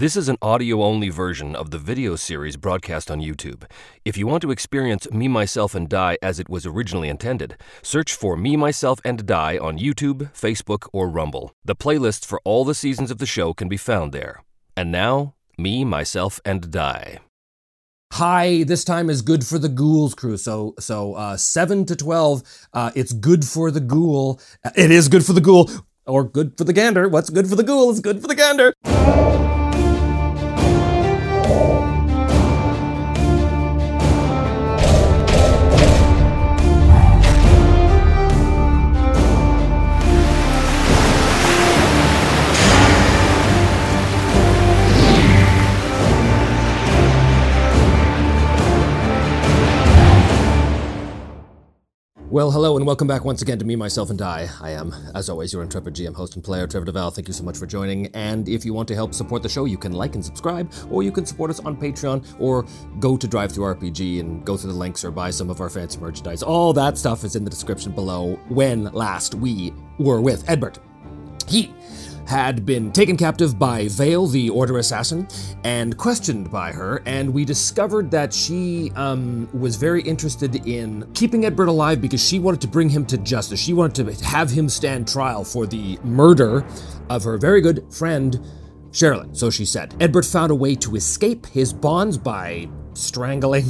This is an audio only version of the video series broadcast on YouTube. If you want to experience Me, Myself, and Die as it was originally intended, search for Me, Myself, and Die on YouTube, Facebook, or Rumble. The playlists for all the seasons of the show can be found there. And now, Me, Myself, and Die. Hi, this time is good for the ghouls crew. So, so uh, seven to twelve, uh, it's good for the ghoul. It is good for the ghoul, or good for the gander. What's good for the ghoul is good for the gander. Well, hello and welcome back once again to Me, Myself, and Die. I am, as always, your intrepid GM host and player, Trevor Devall. Thank you so much for joining. And if you want to help support the show, you can like and subscribe, or you can support us on Patreon, or go to DriveThruRPG and go through the links or buy some of our fancy merchandise. All that stuff is in the description below. When last we were with Edbert, he had been taken captive by Vale, the Order assassin, and questioned by her, and we discovered that she um, was very interested in keeping Edbert alive because she wanted to bring him to justice. She wanted to have him stand trial for the murder of her very good friend, Sherilyn, so she said. Edbert found a way to escape his bonds by strangling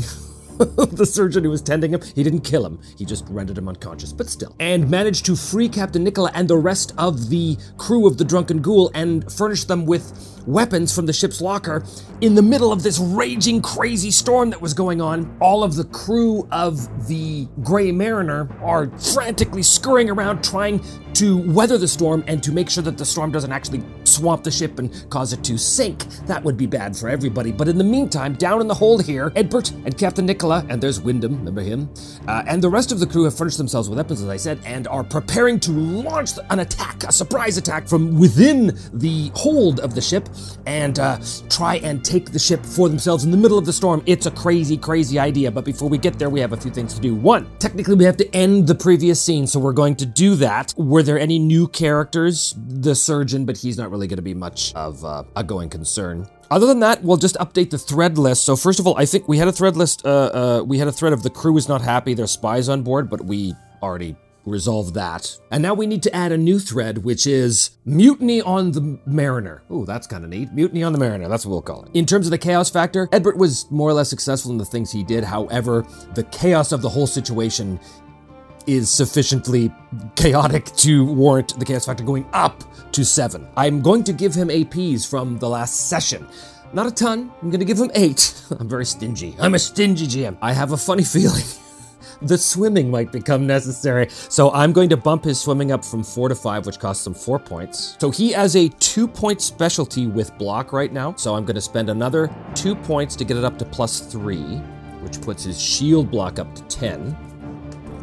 the surgeon who was tending him. He didn't kill him, he just rendered him unconscious, but still. And managed to free Captain Nicola and the rest of the crew of the Drunken Ghoul and furnish them with weapons from the ship's locker in the middle of this raging, crazy storm that was going on. All of the crew of the Grey Mariner are frantically scurrying around trying to weather the storm and to make sure that the storm doesn't actually swamp the ship and cause it to sink. That would be bad for everybody. But in the meantime, down in the hold here, Edbert and Captain Nicola, and there's Wyndham, remember him, uh, and the rest of the crew have furnished themselves with weapons, as I said, and are preparing to launch an attack, a surprise attack from within the hold of the ship and uh, try and take the ship for themselves in the middle of the storm. It's a crazy, crazy idea. But before we get there, we have a few things to do. One, technically, we have to end the previous scene, so we're going to do that. Were there any new characters? The surgeon, but he's not really going to be much of uh, a going concern. Other than that, we'll just update the thread list. So first of all, I think we had a thread list. Uh, uh, we had a thread of the crew is not happy. There's spies on board, but we already resolved that. And now we need to add a new thread, which is Mutiny on the Mariner. Oh, that's kind of neat. Mutiny on the Mariner, that's what we'll call it. In terms of the chaos factor, Edbert was more or less successful in the things he did. However, the chaos of the whole situation is sufficiently chaotic to warrant the chaos factor going up to seven. I'm going to give him APs from the last session. Not a ton. I'm going to give him eight. I'm very stingy. I'm a stingy GM. I have a funny feeling the swimming might become necessary. So I'm going to bump his swimming up from four to five, which costs him four points. So he has a two point specialty with block right now. So I'm going to spend another two points to get it up to plus three, which puts his shield block up to 10.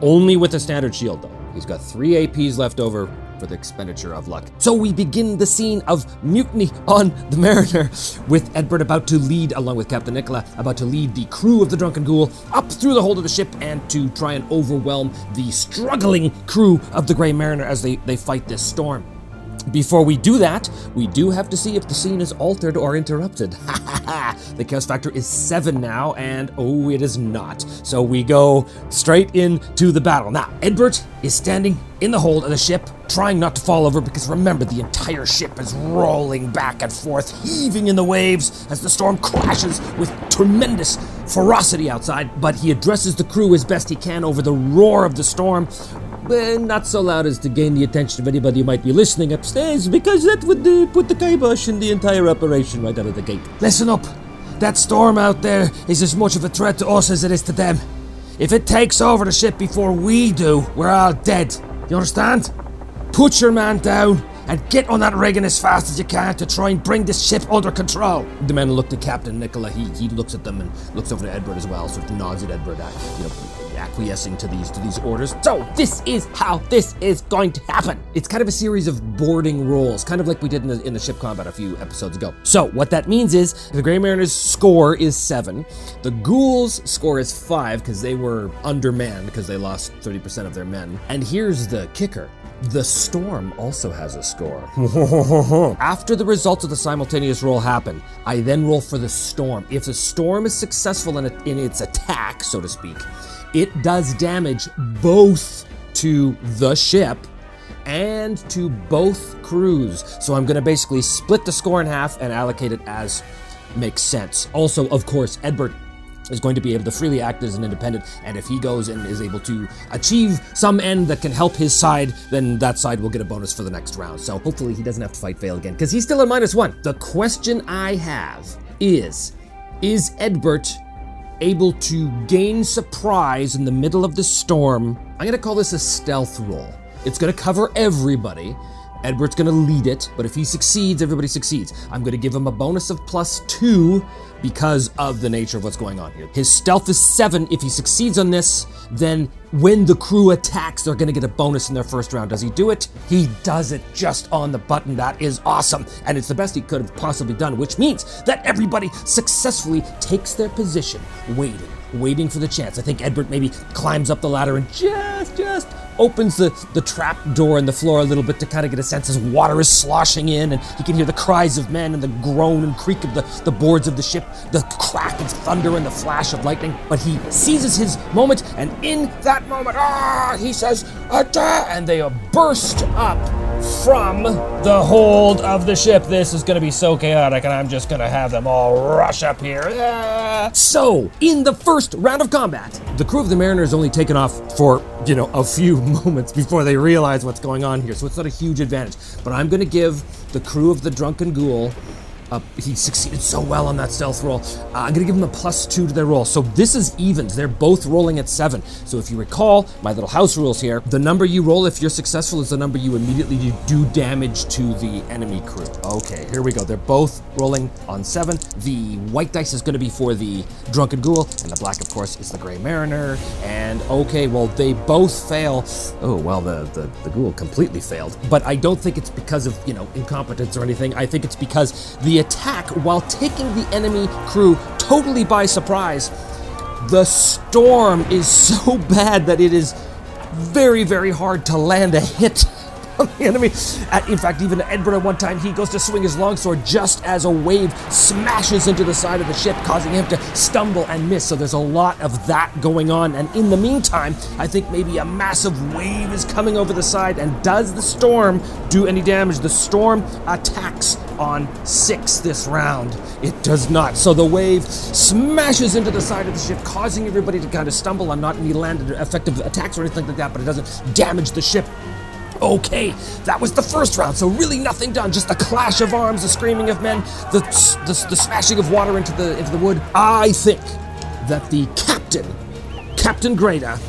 Only with a standard shield, though. He's got three APs left over for the expenditure of luck. So we begin the scene of mutiny on the Mariner, with Edbert about to lead, along with Captain Nicola, about to lead the crew of the Drunken Ghoul up through the hold of the ship and to try and overwhelm the struggling crew of the Grey Mariner as they, they fight this storm. Before we do that, we do have to see if the scene is altered or interrupted. the chaos factor is seven now, and oh, it is not. So we go straight into the battle. Now, Edbert is standing in the hold of the ship, trying not to fall over because remember, the entire ship is rolling back and forth, heaving in the waves as the storm crashes with tremendous ferocity outside. But he addresses the crew as best he can over the roar of the storm, but not so loud as to gain the attention of anybody who might be listening upstairs, because that would uh, put the kibosh in the entire operation right out of the gate. Listen up. That storm out there is as much of a threat to us as it is to them. If it takes over the ship before we do, we're all dead. You understand? Put your man down and get on that rigging as fast as you can to try and bring this ship under control. The men look to Captain Nicola. He he looks at them and looks over to Edbert as well, sort of nods at Edbert, uh, you know, acquiescing to these to these orders. So this is how this is going to happen. It's kind of a series of boarding rolls, kind of like we did in the, in the ship combat a few episodes ago. So what that means is the Grey Mariners' score is seven. The Ghouls' score is five because they were undermanned because they lost 30% of their men. And here's the kicker. The storm also has a score. After the results of the simultaneous roll happen, I then roll for the storm. If the storm is successful in, it, in its attack, so to speak, it does damage both to the ship and to both crews. So I'm going to basically split the score in half and allocate it as makes sense. Also, of course, Edbert is going to be able to freely act as an independent, and if he goes and is able to achieve some end that can help his side, then that side will get a bonus for the next round. So hopefully he doesn't have to fight Vale again, because he's still at minus one. The question I have is Is Edbert able to gain surprise in the middle of the storm? I'm to call this a stealth roll. It's to cover everybody. Edbert's to lead it, but if he succeeds, everybody succeeds. I'm to give him a bonus of plus two because of the nature of what's going on here. His stealth is seven. If he succeeds on this, then when the crew attacks, they're going to get a bonus in their first round. Does he do it? He does it just on the button. That is awesome. And it's the best he could have possibly done, which means that everybody successfully takes their position, waiting, waiting for the chance. I think Edbert maybe climbs up the ladder and just, just opens the, the trap door in the floor a little bit to kind of get a sense as water is sloshing in and he can hear the cries of men and the groan and creak of the, the boards of the ship, the crack of thunder and the flash of lightning. But he seizes his moment and in that moment, ah, he says, attack! And they burst up from the hold of the ship. This is going to be so chaotic, and I'm just going to have them all rush up here. Ah. So, in the first round of combat, the crew of the Mariner is only taken off for, you know, a few moments before they realize what's going on here, so it's not a huge advantage. But I'm going to give the crew of the Drunken Ghoul uh, he succeeded so well on that stealth roll. Uh, I'm going to give him a plus two to their roll. So this is evens. They're both rolling at seven. So if you recall my little house rules here, the number you roll if you're successful is the number you immediately do damage to the enemy crew. Okay, here we go. They're both rolling on seven. The white dice is going to be for the drunken ghoul, and the black, of course, is the gray mariner. And okay, well, they both fail. Oh, well, the, the, the ghoul completely failed. But I don't think it's because of, you know, incompetence or anything. I think it's because the attack, while taking the enemy crew totally by surprise, the storm is so bad that it is very, very hard to land a hit on the enemy. At, in fact, even Edbert at one time, he goes to swing his longsword just as a wave smashes into the side of the ship, causing him to stumble and miss. So there's a lot of that going on. And in the meantime, I think maybe a massive wave is coming over the side. And does the storm do any damage? The storm attacks on six this round. It does not. So the wave smashes into the side of the ship, causing everybody to kind of stumble on not any landed effective attacks or anything like that, but it doesn't damage the ship. Okay, that was the first round, so really nothing done. Just the clash of arms, the screaming of men, the, the, the smashing of water into the into the wood. I think that the captain, Captain Greta,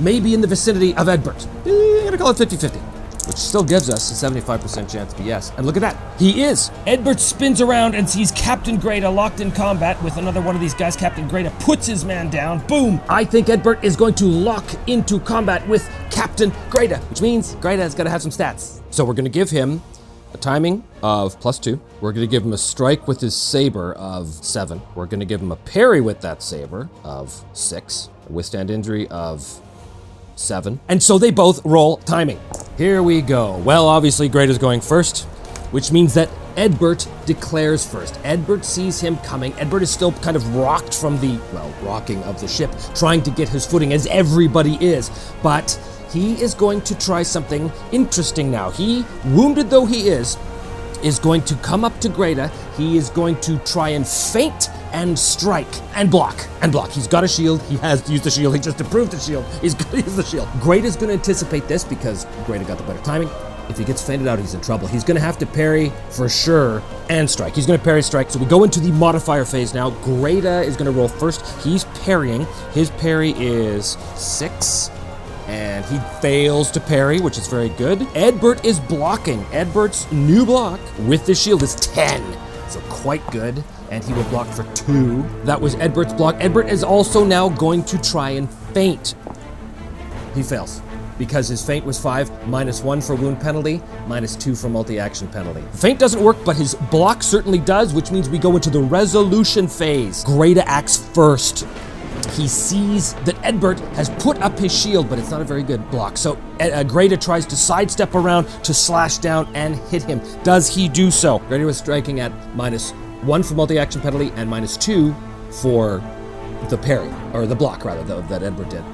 may be in the vicinity of Edbert. Eh, I'm gonna call it 50 50 which still gives us a 75% chance to be yes. And look at that. He is. Edbert spins around and sees Captain Greta locked in combat with another one of these guys. Captain Greta puts his man down. Boom. I think Edbert is going to lock into combat with Captain Greta, which means Greta is to have some stats. So we're going to give him a timing of plus two. We're going to give him a strike with his saber of seven. We're going to give him a parry with that saber of six. A withstand injury of seven. And so they both roll timing. Here we go. Well, obviously, Greta is going first, which means that Edbert declares first. Edbert sees him coming. Edbert is still kind of rocked from the, well, rocking of the ship, trying to get his footing, as everybody is. But he is going to try something interesting now. He, wounded though he is, is going to come up to Greta. He is going to try and feint and strike and block and block. He's got a shield. He has used the shield. He just improved the shield. He's going to use the shield. Greta's going to anticipate this because Greta got the better timing. If he gets feinted out, he's in trouble. He's going to have to parry for sure and strike. He's going to parry strike. So we go into the modifier phase now. Greta is going to roll first. He's parrying. His parry is six and he fails to parry, which is very good. Edbert is blocking. Edbert's new block with the shield is 10, so quite good. And he will block for two. That was Edbert's block. Edbert is also now going to try and feint. He fails because his feint was five, minus one for wound penalty, minus two for multi action penalty. The feint doesn't work, but his block certainly does, which means we go into the resolution phase. Greta acts first. he sees that Edbert has put up his shield, but it's not a very good block. So uh, Greta tries to sidestep around to slash down and hit him. Does he do so? Greta was striking at minus one for multi-action penalty and minus two for the parry, or the block rather, the, that Edbert did.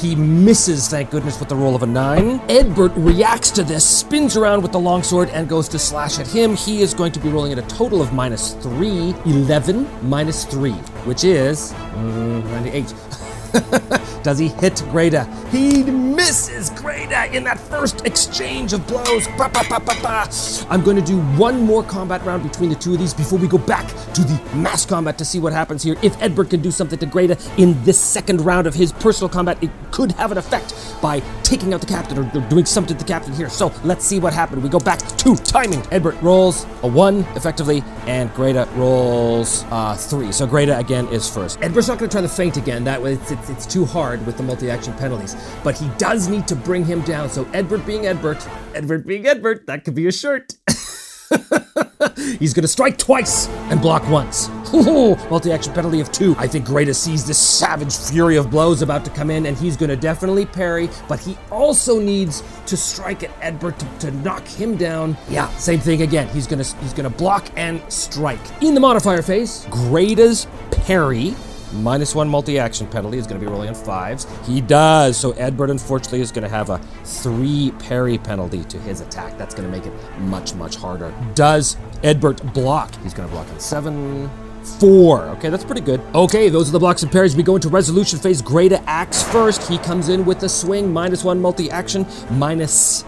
He misses, thank goodness, with the roll of a 9. Edbert reacts to this, spins around with the longsword, and goes to slash at him. He is going to be rolling at a total of minus 3. 11 minus 3, which is mm, 98. Does he hit Greta? He misses Greta in that first exchange of blows. Ba, ba, ba, I'm going to do one more combat round between the two of these before we go back to the mass combat to see what happens here. If Edbert can do something to Greta in this second round of his personal combat, it could have an effect by taking out the captain or, doing something to the captain here. So let's see what happened. We go back to timing. Edbert rolls a one effectively, and Greta rolls uh, three. So Greta again is first. Edbert's not going to try to feint again. That way it's, it's, it's too hard with the multi-action penalties. But he does need to bring him down. So Edbert being Edbert, Edbert being Edbert, that could be a shirt. He's gonna strike twice and block once. Multi-action penalty of two. I think Greta sees this savage fury of blows about to come in, and he's gonna definitely parry, but he also needs to strike at Edbert to, to knock him down. Yeah, same thing again. He's gonna he's gonna block and strike. In the modifier phase, Greta's parry minus one multi-action penalty is going to be rolling on fives. He does. So Edbert, unfortunately, is going to have a three parry penalty to his attack. That's going to make it much, much harder. Does Edbert block? He's going to block on seven. Four. Okay, that's pretty good. Okay, those are the blocks and parries. We go into resolution phase. Greta acts first. He comes in with a swing, minus one multi-action, minus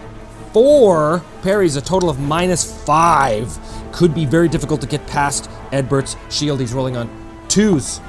four parries, a total of minus five. Could be very difficult to get past Edbert's shield. He's rolling on twos.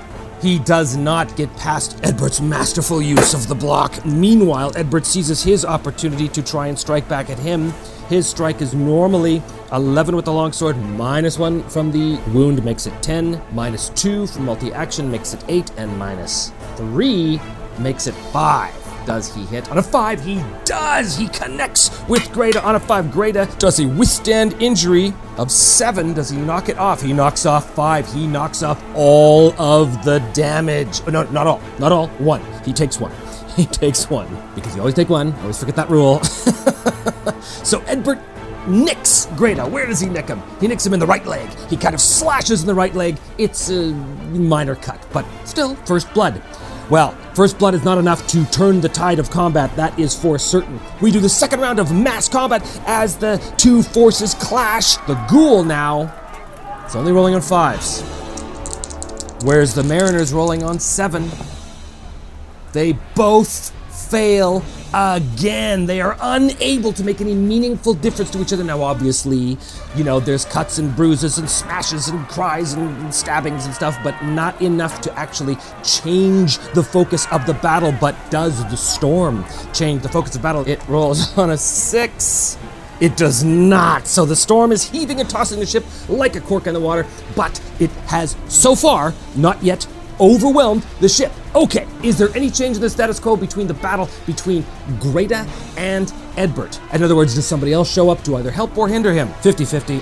He does not get past Edbert's masterful use of the block. Meanwhile, Edbert seizes his opportunity to try and strike back at him. His strike is normally 11 with the longsword, minus 1 from the wound makes it 10, minus 2 from multi action makes it 8, and minus 3 makes it 5. Does he hit? On a five, he does! He connects with Greta on a five. Greta, does he withstand injury of seven? Does he knock it off? He knocks off five. He knocks off all of the damage. Oh, no, not all. Not all. One. He takes one. He takes one. Because you always take one. Always forget that rule. so Edbert nicks Greta. Where does he nick him? He nicks him in the right leg. He kind of slashes in the right leg. It's a minor cut, but still, first blood. Well, First Blood is not enough to turn the tide of combat, that is for certain. We do the second round of mass combat as the two forces clash. The ghoul now is only rolling on fives, whereas the Mariners rolling on seven. They both fail again. They are unable to make any meaningful difference to each other. Now, obviously, you know, there's cuts and bruises and smashes and cries and stabbings and stuff, but not enough to actually change the focus of the battle. But does the storm change the focus of battle? It rolls on a six. It does not. So the storm is heaving and tossing the ship like a cork in the water, but it has so far not yet overwhelmed the ship. Okay, is there any change in the status quo between the battle between Greta and Edbert? In other words, does somebody else show up to either help or hinder him? 50 50.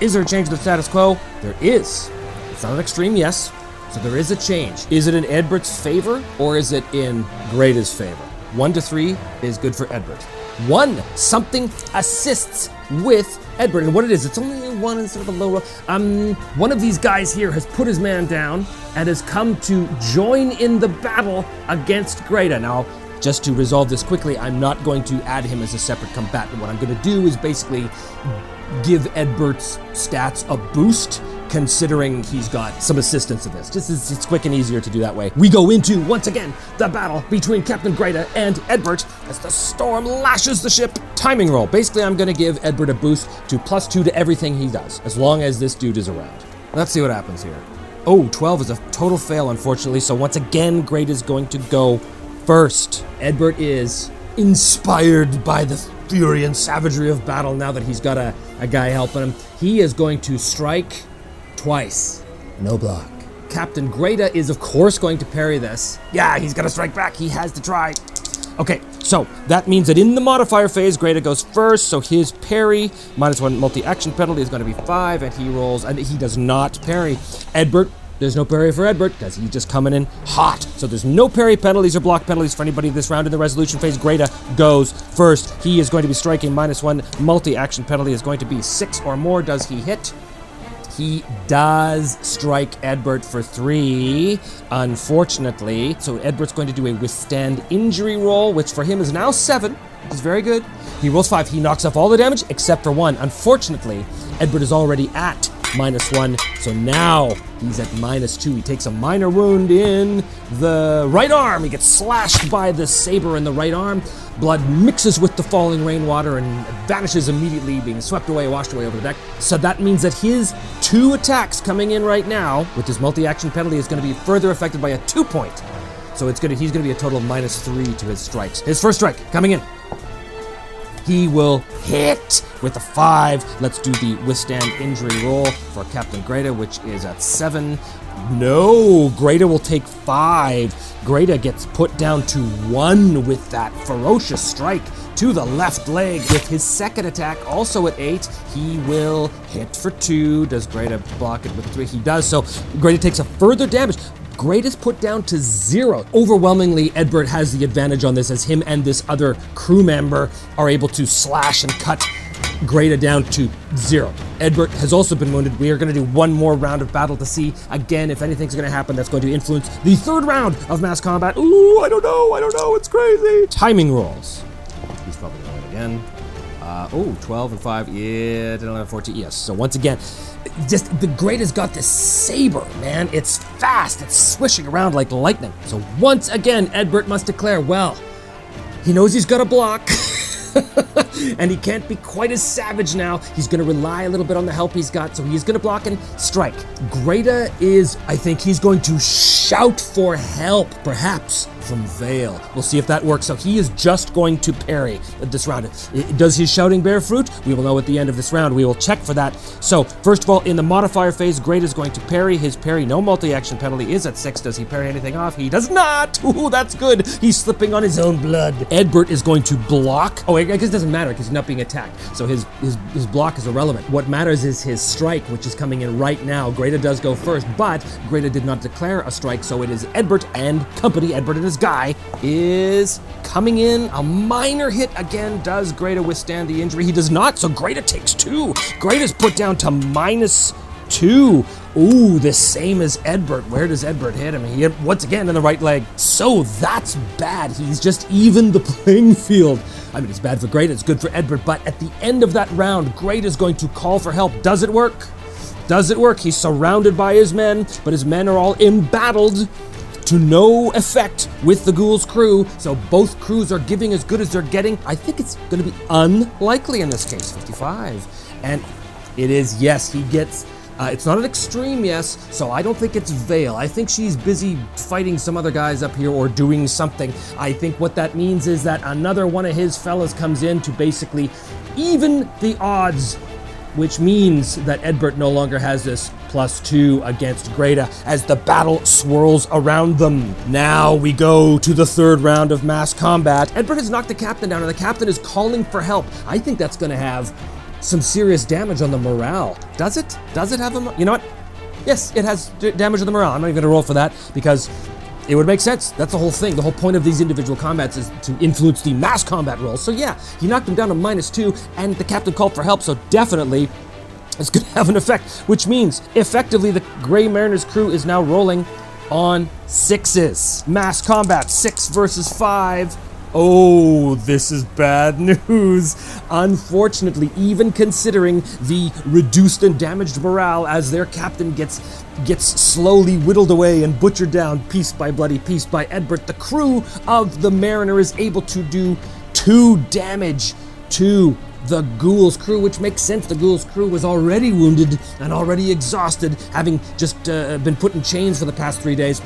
Is there a change in the status quo? There is. It's not an extreme yes, so there is a change. Is it in Edbert's favor or is it in Greta's favor? One to three is good for Edbert. One, something assists with Edbert. And what it is, it's only one instead of a low roll. Um, one of these guys here has put his man down and has come to join in the battle against Greta. Now, just to resolve this quickly, I'm not going to add him as a separate combatant. What I'm going to do is basically give Edbert's stats a boost considering he's got some assistance in this. Just it's, it's quick and easier to do that way. We go into, once again, the battle between Captain Greta and Edbert as the storm lashes the ship. Timing roll. Basically, I'm to give Edbert a boost to plus two to everything he does, as long as this dude is around. Let's see what happens here. Oh, 12 is a total fail, unfortunately, so once again, Greta is going to go first. Edbert is inspired by the fury and savagery of battle now that he's got a, a guy helping him. He is going to strike twice. No block. Captain Greta is, of course, going to parry this. Yeah, he's going to strike back. He has to try. Okay, so that means that in the modifier phase, Greta goes first, so his parry minus one multi action penalty is going to be five, and he rolls, and he does not parry. Edbert There's no parry for Edbert because he's just coming in hot. So there's no parry penalties or block penalties for anybody this round in the resolution phase. Greta goes first. He is going to be striking minus one. Multi action penalty is going to be six or more. Does he hit? He does strike Edbert for three, unfortunately. So Edbert's going to do a withstand injury roll, which for him is now seven, is very good. He rolls five. He knocks off all the damage except for one. Unfortunately, Edbert is already at minus one. So now he's at minus two. He takes a minor wound in the right arm. He gets slashed by the saber in the right arm. Blood mixes with the falling rainwater and vanishes immediately, being swept away, washed away over the deck. So that means that his two attacks coming in right now, with his multi-action penalty, is going to be further affected by a two point. So it's gonna he's gonna be a total of minus three to his strikes. His first strike coming in. He will hit with a five. Let's do the withstand injury roll for Captain Greta, which is at seven. No, Greta will take five. Greta gets put down to one with that ferocious strike to the left leg. With his second attack, also at eight, he will hit for two. Does Greta block it with three? He does. So Greta takes a further damage. Greta is put down to zero. Overwhelmingly, Edbert has the advantage on this as him and this other crew member are able to slash and cut Greta down to zero. Edbert has also been wounded. We are going to do one more round of battle to see again if anything's going to happen that's going to influence the third round of mass combat. Ooh, I don't know, I don't know, it's crazy. Timing rolls. He's probably going to win again. Uh, oh, 12 and 5. Yeah, 10, 11, 14. Yes. So once again, just the great has got this saber, man. It's fast. It's swishing around like lightning. So once again, Edbert must declare, well, he knows he's got a block. and he can't be quite as savage now. He's going to rely a little bit on the help he's got, so he's going to block and strike. Greta is, I think he's going to shout for help, perhaps from Vale. We'll see if that works. So he is just going to parry this round. Does his shouting bear fruit? We will know at the end of this round. We will check for that. So, first of all, in the modifier phase, Greta is going to parry. His parry, no multi action penalty, is at six. Does he parry anything off? He does not. Ooh, that's good. He's slipping on his own blood. Edbert is going to block. Oh, I guess it doesn't matter because he's not being attacked. So his, his, his block is irrelevant. What matters is his strike, which is coming in right now. Greta does go first, but Greta did not declare a strike, so it is Edbert and company, Edbert and his guy, is coming in. A minor hit again. Does Greta withstand the injury? He does not, so Greta takes two. Greta's put down to minus two. Ooh, the same as Edbert. Where does Edbert hit him? He hit once again in the right leg. So that's bad. He's just even the playing field. I mean, it's bad for Greta, it's good for Edbert, but at the end of that round, Greta is going to call for help. Does it work? Does it work? He's surrounded by his men, but his men are all embattled to no effect with the Ghoul's crew, so both crews are giving as good as they're getting. I think it's going to be unlikely in this case, 55. And it is, yes, he gets. Uh, it's not an extreme yes, so I don't think it's Vale. I think she's busy fighting some other guys up here or doing something. I think what that means is that another one of his fellas comes in to basically even the odds which means that Edbert no longer has this plus two against Greta as the battle swirls around them. Now we go to the third round of mass combat. Edbert has knocked the captain down, and the captain is calling for help. I think that's going to have some serious damage on the morale. Does it? Does it have a. You know what? Yes, it has d- damage on the morale. I'm not even to roll for that because it would make sense. That's the whole thing. The whole point of these individual combats is to influence the mass combat rolls. So yeah, he knocked him down to minus two, and the captain called for help. So definitely, it's to have an effect. Which means, effectively, the Gray Mariners crew is now rolling on sixes. Mass combat, six versus five. Oh, this is bad news. Unfortunately, even considering the reduced and damaged morale as their captain gets gets slowly whittled away and butchered down piece by bloody piece by Edbert, the crew of the Mariner is able to do two damage to the Ghoul's crew, which makes sense. The Ghoul's crew was already wounded and already exhausted, having just uh, been put in chains for the past three days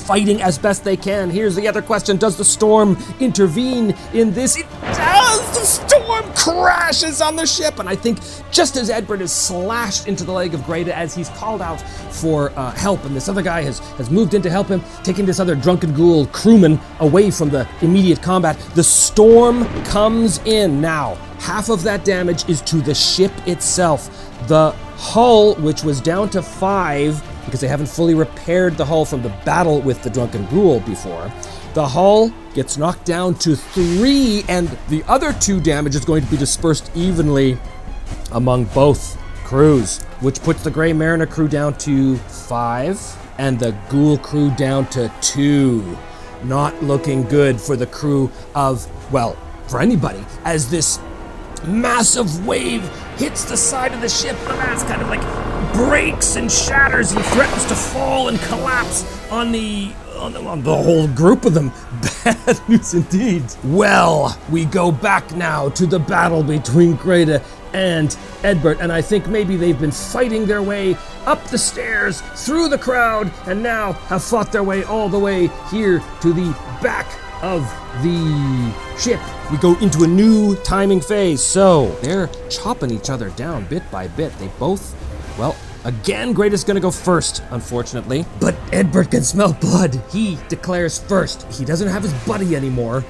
fighting as best they can. Here's the other question Does the storm intervene in this? It does! The storm crashes on the ship, and I think just as Edbert is slashed into the leg of Greta as he's called out for uh, help, and this other guy has, has moved in to help him, taking this other drunken ghoul crewman away from the immediate combat, the storm comes in. Now, half of that damage is to the ship itself. The hull, which was down to five because they haven't fully repaired the hull from the battle with the drunken ghoul before. The hull gets knocked down to three, and the other two damage is going to be dispersed evenly among both crews, which puts the Grey Mariner crew down to five and the Ghoul crew down to two. Not looking good for the crew of, well, for anybody, as this massive wave hits the side of the ship. The mast kind of like breaks and shatters and threatens to fall and collapse on the on the, on the whole group of them. Bad news indeed. Well, we go back now to the battle between Greta and Edbert, and I think maybe they've been fighting their way up the stairs, through the crowd, and now have fought their way all the way here to the back of the ship. We go into a new timing phase. So they're chopping each other down bit by bit. They both, well, again, Greta is gonna go first, unfortunately. But Edbert can smell blood. He declares first. He doesn't have his buddy anymore.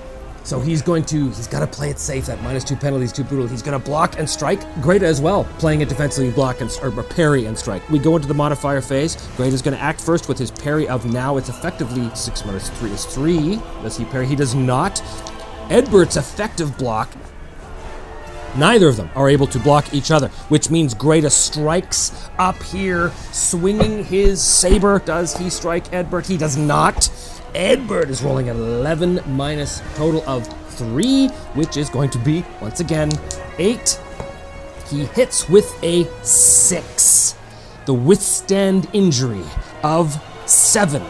So he's going to, he's got to play it safe. That minus two penalty is too brutal. He's going to block and strike. Greta as well, playing it defensively, block and, or parry and strike. We go into the modifier phase. Greta is going to act first with his parry of now. It's effectively six minus three is three. Does he parry? He does not. Edbert's effective block Neither of them are able to block each other, which means Greta strikes up here, swinging his saber. Does he strike Edbert? He does not. Edbert is rolling an 11 minus total of 3, which is going to be, once again, 8. He hits with a 6. The withstand injury of 7.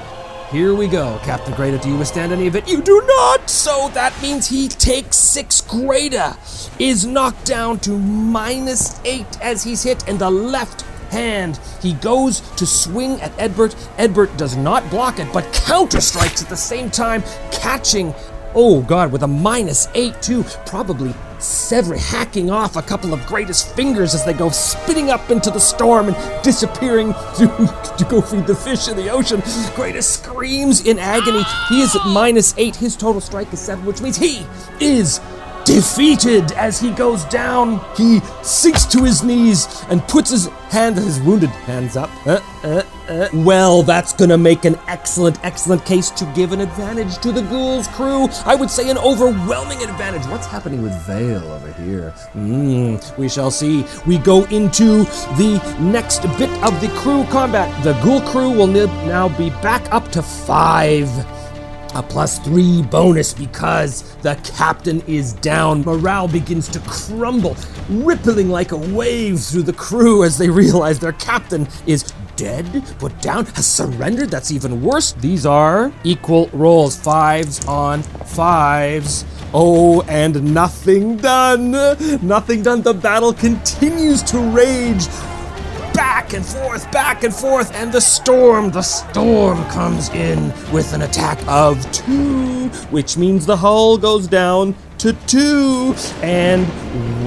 Here we go, Captain Greta. Do you withstand any of it? You do not! So that means he takes six. Greta is knocked down to minus eight as he's hit in the left hand. He goes to swing at Edbert. Edbert does not block it, but counter strikes at the same time, catching Oh god, with a minus eight too, probably severing, hacking off a couple of Greta's fingers as they go spinning up into the storm and disappearing to, to go feed the fish in the ocean. Greta's screams in agony. He is at minus eight. His total strike is seven, which means he is defeated as he goes down. He sinks to his knees and puts his hand, his wounded hands up. Uh, uh, uh. Well, that's gonna make an excellent, excellent case to give an advantage to the Ghouls crew. I would say an overwhelming advantage. What's happening with Vale over here? Mm, we shall see. We go into the next bit of the crew combat. The Ghoul crew will now be back up to five a plus three bonus because the captain is down. Morale begins to crumble, rippling like a wave through the crew as they realize their captain is dead, put down, has surrendered. That's even worse. These are equal rolls fives on fives. Oh, and nothing done. Nothing done. The battle continues to rage back and forth, back and forth, and the storm, the storm comes in with an attack of two, which means the hull goes down to two, and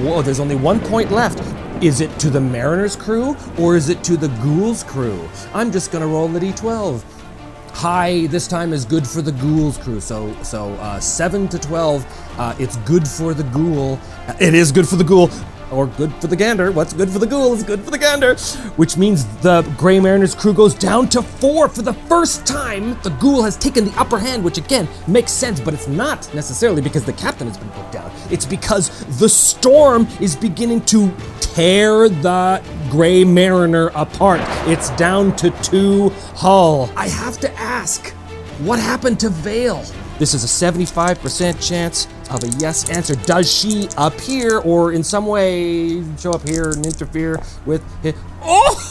whoa, there's only one point left. Is it to the Mariner's crew or is it to the Ghoul's crew? I'm just gonna roll the d12. High this time is good for the Ghoul's crew, so so uh, seven to twelve. Uh, it's good for the Ghoul. It is good for the Ghoul or good for the gander. What's good for the ghoul is good for the gander. Which means the Grey Mariner's crew goes down to four for the first time. The ghoul has taken the upper hand, which again makes sense, but it's not necessarily because the captain has been put down. It's because the storm is beginning to tear the Grey Mariner apart. It's down to two hull. I have to ask, what happened to Vale? This is a 75% chance of a yes answer. Does she appear or in some way show up here and interfere with it? Oh!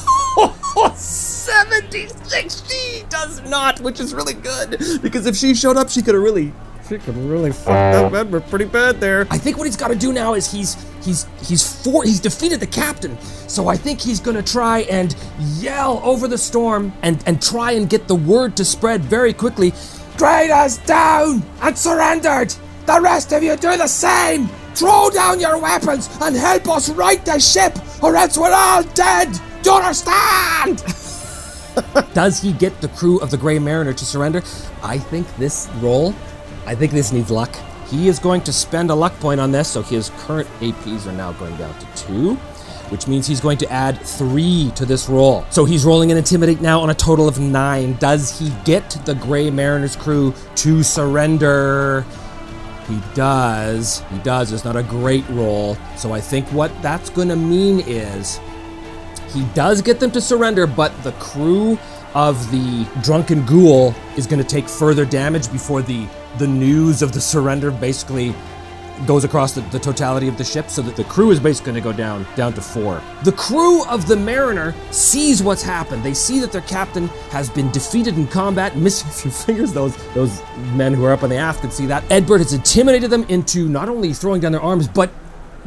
76 she does not which is really good because if she showed up she could have really she could really fuck that Edbert pretty bad there. I think what he's got to do now is he's he's he's for he's defeated the captain, so I think he's gonna try and yell over the storm and and try and get the word to spread very quickly Traitors down and surrendered! The rest of you do the same! Throw down your weapons and help us right the ship, or else we're all dead! Do you understand? Does he get the crew of the Grey Mariner to surrender? I think this roll, I think this needs luck. He is going to spend a luck point on this, so his current APs are now going down to two. which means he's going to add three to this roll. So he's rolling an Intimidate now on a total of nine. Does he get the Grey Mariner's crew to surrender? He does. He does. It's not a great roll. So I think what that's going to mean is he does get them to surrender, but the crew of the drunken ghoul is going to take further damage before the the news of the surrender basically goes across the, the totality of the ship so that the crew is basically going to go down down to four. The crew of the mariner sees what's happened. They see that their captain has been defeated in combat. Missing a few fingers those those men who are up on the aft can see that. Edbert has intimidated them into not only throwing down their arms but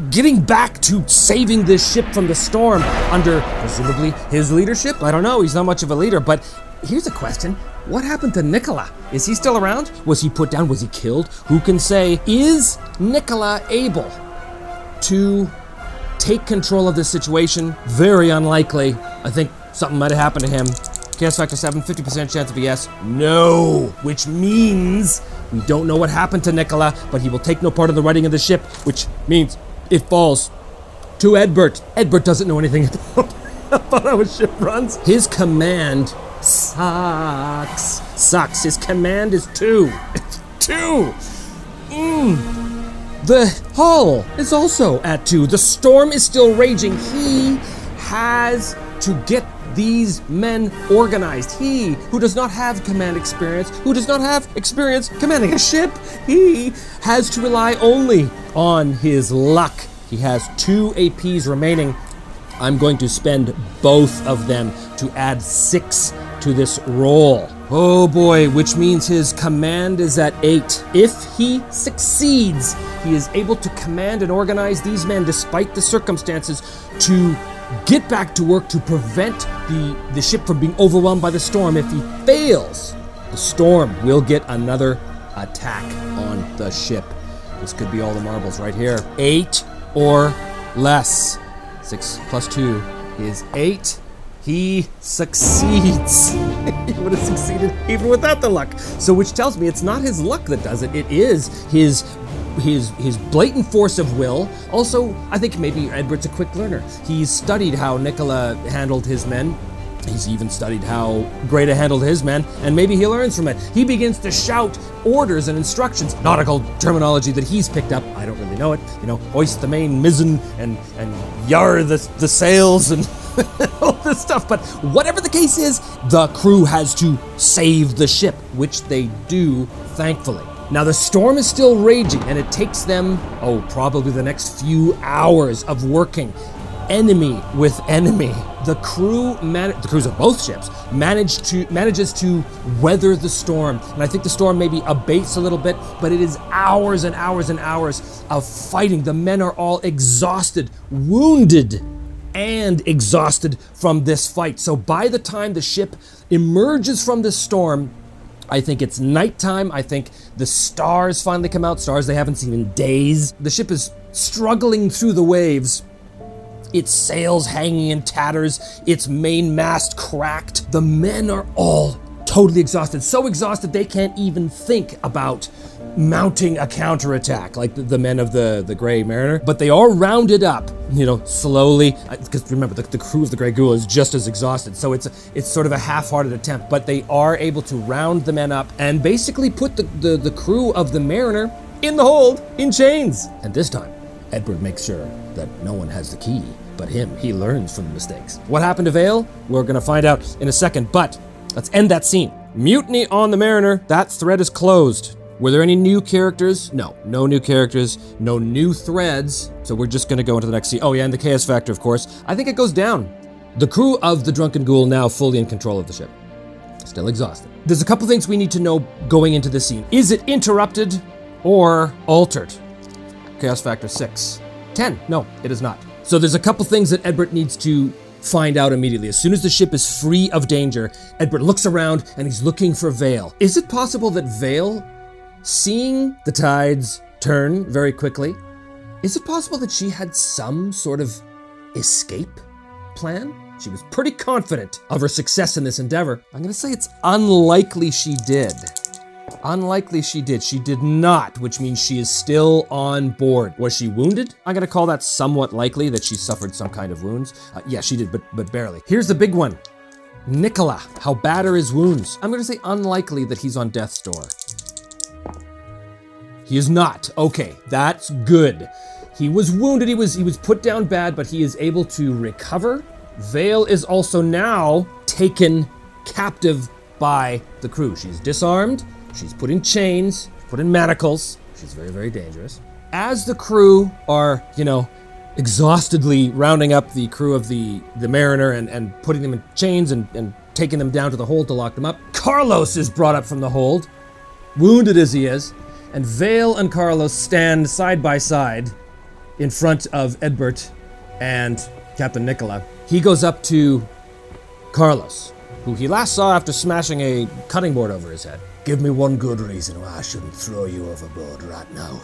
getting back to saving this ship from the storm under presumably his leadership. I don't know, he's not much of a leader, but here's a question. What happened to Nicola? Is he still around? Was he put down? Was he killed? Who can say? Is Nicola able to take control of this situation? Very unlikely. I think something might have happened to him. Chaos Factor 7, 50% chance of a yes. No! Which means we don't know what happened to Nicola, but he will take no part in the righting of the ship, which means it falls to Edbert. Edbert doesn't know anything about, about how a ship runs. His command sucks. Sucks. His command is two. Two. Mm. The hull is also at two. The storm is still raging. He has to get these men organized. He, who does not have command experience, who does not have experience commanding a ship, he has to rely only on his luck. He has two APs remaining. I'm going to spend both of them to add six to this roll. Oh boy, which means his command is at eight. If he succeeds, he is able to command and organize these men despite the circumstances to get back to work to prevent the, the ship from being overwhelmed by the storm. If he fails, the storm will get another attack on the ship. This could be all the marbles right here. Eight or less. Six plus two is eight. He succeeds. he would have succeeded even without the luck. So, which tells me it's not his luck that does it, it is his his his blatant force of will. Also, I think maybe Edbert's a quick learner. He's studied how Nicola handled his men. He's even studied how Greta handled his men, and maybe he learns from it. He begins to shout orders and instructions, nautical terminology that he's picked up. I don't really know it. You know, hoist the main mizzen and and yar the the sails and all this stuff. But whatever the case is, the crew has to save the ship, which they do, thankfully. Now, the storm is still raging, and it takes them, oh, probably the next few hours of working enemy with enemy. The crew, man- the crews of both ships, manage to manages to weather the storm, and I think the storm maybe abates a little bit, but it is hours and hours and hours of fighting. The men are all exhausted, wounded, and exhausted from this fight. So by the time the ship emerges from the storm, I think it's nighttime. I think the stars finally come out, stars they haven't seen in days. The ship is struggling through the waves. Its sails hanging in tatters, its main mast cracked. The men are all totally exhausted, so exhausted they can't even think about mounting a counterattack like the, the men of the, the Grey Mariner. But they are rounded up, you know, slowly. Uh, because remember, the, the crew of the Grey Ghoul is just as exhausted, so it's it's sort of a half-hearted attempt. But they are able to round the men up and basically put the, the, the crew of the Mariner in the hold in chains. And this time, Edbert makes sure that no one has the key but him. He learns from the mistakes. What happened to Vale? We're gonna find out in a second, but let's end that scene. Mutiny on the Mariner. That thread is closed. Were there any new characters? No, no new characters, no new threads. So we're just gonna go into the next scene. Oh, yeah, and the chaos factor, of course. I think it goes down. The crew of the Drunken Ghoul now fully in control of the ship. Still exhausted. There's a couple things we need to know going into this scene. Is it interrupted or altered? Chaos factor 6. 10. No, it is not. So there's a couple things that Edbert needs to find out immediately. As soon as the ship is free of danger, Edbert looks around and he's looking for Vale. Is it possible that Vale Seeing the tides turn very quickly, is it possible that she had some sort of escape plan? She was pretty confident of her success in this endeavor. I'm gonna say it's unlikely she did. Unlikely she did. She did not, which means she is still on board. Was she wounded? I'm gonna call that somewhat likely that she suffered some kind of wounds. Uh, yeah, she did, but but barely. Here's the big one. Nicola, how bad are his wounds? I'm gonna say unlikely that he's on death's door. He is not. Okay, that's good. He was wounded. He was he was put down bad, but he is able to recover. Vale is also now taken captive by the crew. She's disarmed. She's put in chains, put in manacles. She's very very dangerous. As the crew are, you know, exhaustedly rounding up the crew of the the Mariner and and putting them in chains and and taking them down to the hold to lock them up, Carlos is brought up from the hold, wounded as he is, and Vale and Carlos stand side by side in front of Edbert and Captain Nicola. He goes up to Carlos, who he last saw after smashing a cutting board over his head. Give me one good reason why I shouldn't throw you overboard right now.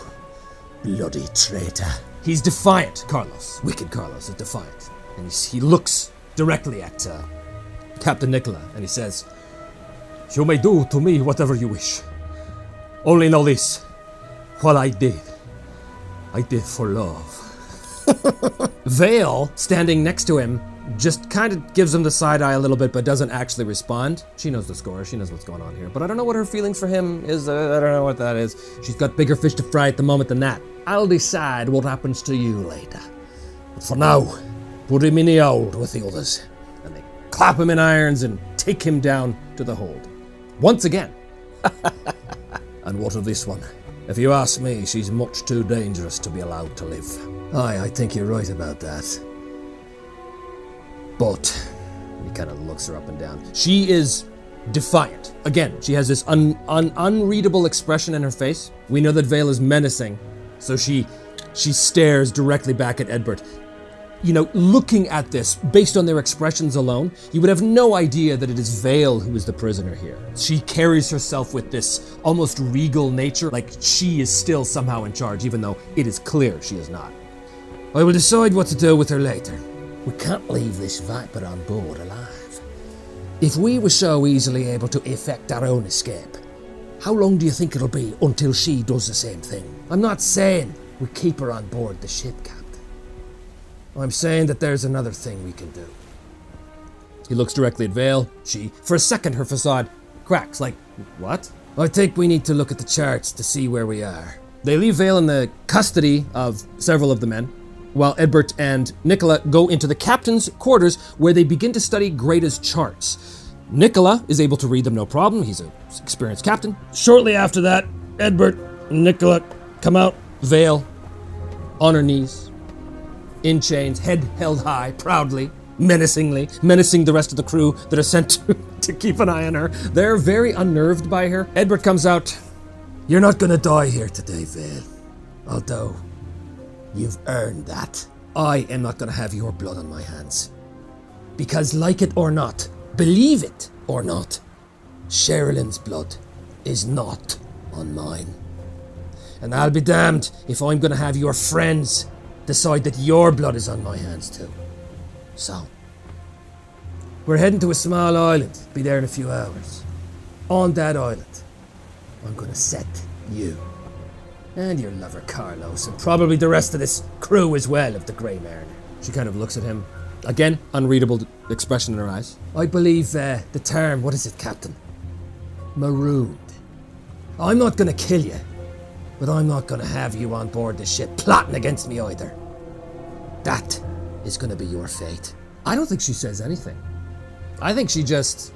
Bloody traitor. He's defiant, Carlos. Wicked Carlos is defiant. And he's, he looks directly at uh, Captain Nicola and he says, You may do to me whatever you wish. Only know this what I did, I did for love. Vale, standing next to him, just kind of gives him the side eye a little bit, but doesn't actually respond. She knows the score. She knows what's going on here. But I don't know what her feelings for him is. I don't know what that is. She's got bigger fish to fry at the moment than that. I'll decide what happens to you later. But for now, put him in the hold with the others. And they clap him in irons and take him down to the hold. Once again. and what of this one? If you ask me, she's much too dangerous to be allowed to live. Aye, I think you're right about that. But he kind of looks her up and down. She is defiant. Again, she has this un, un, unreadable expression in her face. We know that Vale is menacing, so she she stares directly back at Edbert. You know, looking at this, based on their expressions alone, you would have no idea that it is Vale who is the prisoner here. She carries herself with this almost regal nature, like she is still somehow in charge, even though it is clear she is not. I will decide what to do with her later. We can't leave this Viper on board alive. If we were so easily able to effect our own escape, how long do you think it'll be until she does the same thing? I'm not saying we keep her on board the ship, Captain. I'm saying that there's another thing we can do. He looks directly at Vale. She, for a second, her facade cracks. Like, what? I think we need to look at the charts to see where we are. They leave Vale in the custody of several of the men, while Edbert and Nicola go into the captain's quarters where they begin to study Greta's charts. Nicola is able to read them no problem. He's an experienced captain. Shortly after that, Edbert and Nicola come out, Vale on her knees, in chains, head held high, proudly, menacingly, menacing the rest of the crew that are sent to, to keep an eye on her. They're very unnerved by her. Edbert comes out. You're not gonna die here today, Vale. Although, you've earned that. I am not gonna have your blood on my hands. Because, like it or not, believe it or not, Sherilyn's blood is not on mine. And I'll be damned if I'm gonna have your friends decide that your blood is on my hands too. So, we're heading to a small island. Be there in a few hours. On that island, I'm gonna set you and your lover Carlos, and probably the rest of this crew as well of the Grey Mariner. She kind of looks at him. Again, unreadable expression in her eyes. I believe uh, the term, what is it, Captain? Marooned. I'm not gonna kill you, but I'm not gonna have you on board the ship plotting against me either. That is gonna be your fate. I don't think she says anything. I think she just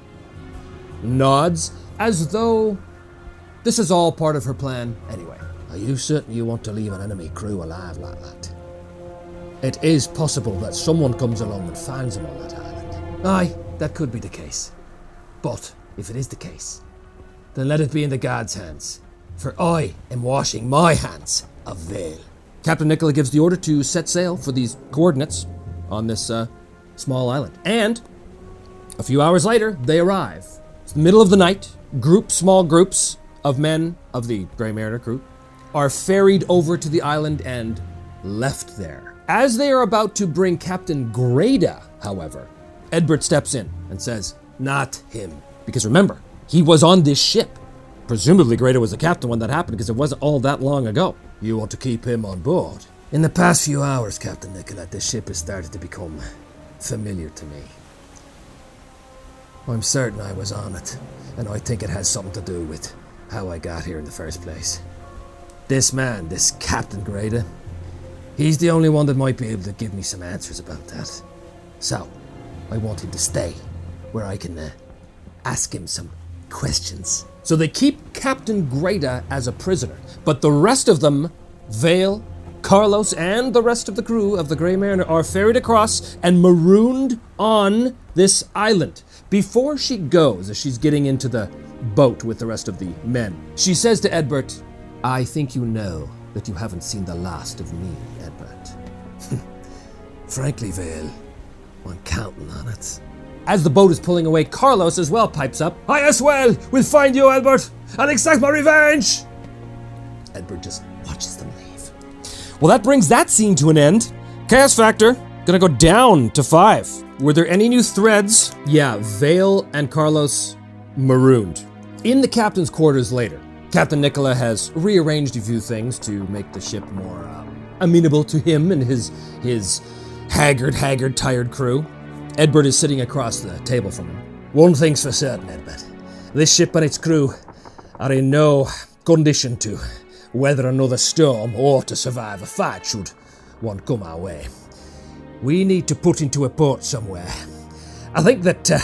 nods as though this is all part of her plan anyway. Are you certain you want to leave an enemy crew alive like that? It is possible that someone comes along and finds them on that island. Aye, that could be the case. But if it is the case, then let it be in the guards' hands, for I am washing my hands of Vale. Captain Nicola gives the order to set sail for these coordinates on this uh, small island. And a few hours later, they arrive. It's the middle of the night. Group, small groups of men of the Grey Mariner crew are ferried over to the island and left there. As they are about to bring Captain Greta, however, Edbert steps in and says, Not him. Because remember, he was on this ship. presumably Greta was the captain when that happened because it wasn't all that long ago. You want to keep him on board? In the past few hours, Captain Nicola, this ship has started to become familiar to me. I'm certain I was on it, and I think it has something to do with how I got here in the first place. This man, this Captain Greta, he's the only one that might be able to give me some answers about that. So, I want him to stay where I can uh, ask him some questions. So they keep Captain Greta as a prisoner, but the rest of them, Vale, Carlos, and the rest of the crew of the Grey Mariner are ferried across and marooned on this island. Before she goes, as she's getting into the boat with the rest of the men, she says to Edbert, I think you know that you haven't seen the last of me, Edbert. Frankly, Vale, I'm counting on it. As the boat is pulling away, Carlos as well pipes up, I as well will find you, Edbert, and exact my revenge! Edbert just watches them leave. Well, that brings that scene to an end. Chaos Factor, gonna go down to five. Were there any new threads? Yeah, Vale and Carlos marooned. In the captain's quarters later, Captain Nicola has rearranged a few things to make the ship more um, amenable to him and his his haggard, haggard, tired crew. Edbert is sitting across the table from him. One thing's for certain, Edbert. This ship and its crew are in no condition to weather another storm or to survive a fight should one come our way. We need to put into a port somewhere. I think that uh,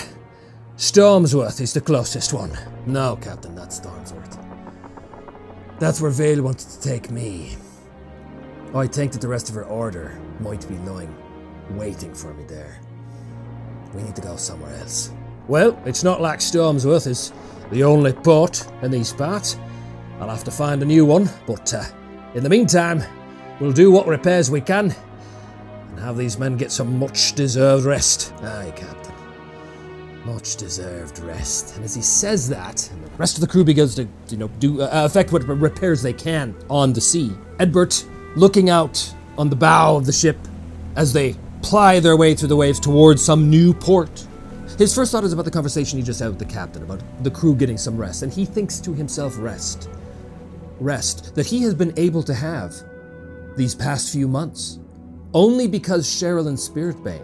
Stormsworth is the closest one. No, Captain, that's Stormsworth. That's where Vale wanted to take me. I think that the rest of her order might be lying, waiting for me there. We need to go somewhere else. Well, it's not like Stormsworth is the only port in these parts. I'll have to find a new one, but uh, in the meantime, we'll do what repairs we can and have these men get some much deserved rest. Aye, Captain. Much deserved rest. And as he says that, the rest of the crew begins to, you know, do uh, effect what repairs they can on the sea. Edbert, looking out on the bow of the ship as they ply their way through the waves towards some new port. His first thought is about the conversation he just had with the captain about the crew getting some rest, and he thinks to himself, rest. Rest that he has been able to have these past few months, only because Sherilyn Spiritbane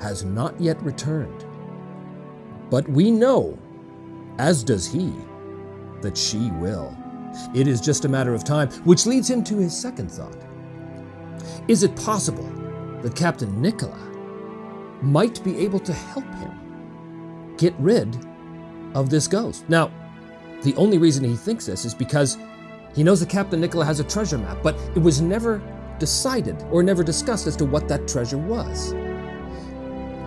has not yet returned. But we know, as does he, that she will. It is just a matter of time, which leads him to his second thought. Is it possible that Captain Nicola might be able to help him get rid of this ghost? Now, the only reason he thinks this is because he knows that Captain Nicola has a treasure map, but it was never decided or never discussed as to what that treasure was.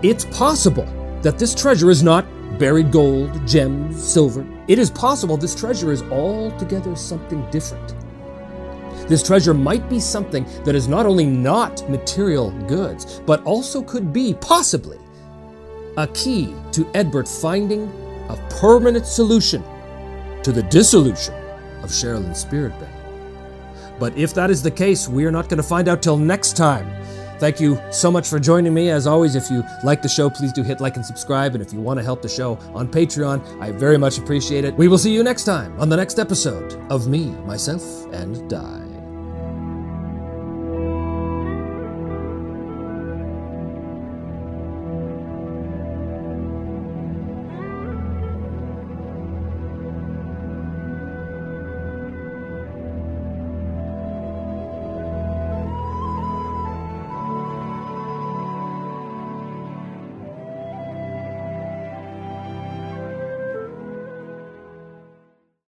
It's possible that this treasure is not buried gold, gems, silver. It is possible this treasure is altogether something different. This treasure might be something that is not only not material goods, but also could be, possibly, a key to Edbert finding a permanent solution to the dissolution of Sherilyn's Spiritbane. But if that is the case, we are not going to find out till next time. Thank you so much for joining me. As always, if you like the show, please do hit like and subscribe. And if you want to help the show on Patreon, I very much appreciate it. We will see you next time on the next episode of Me, Myself, and Die.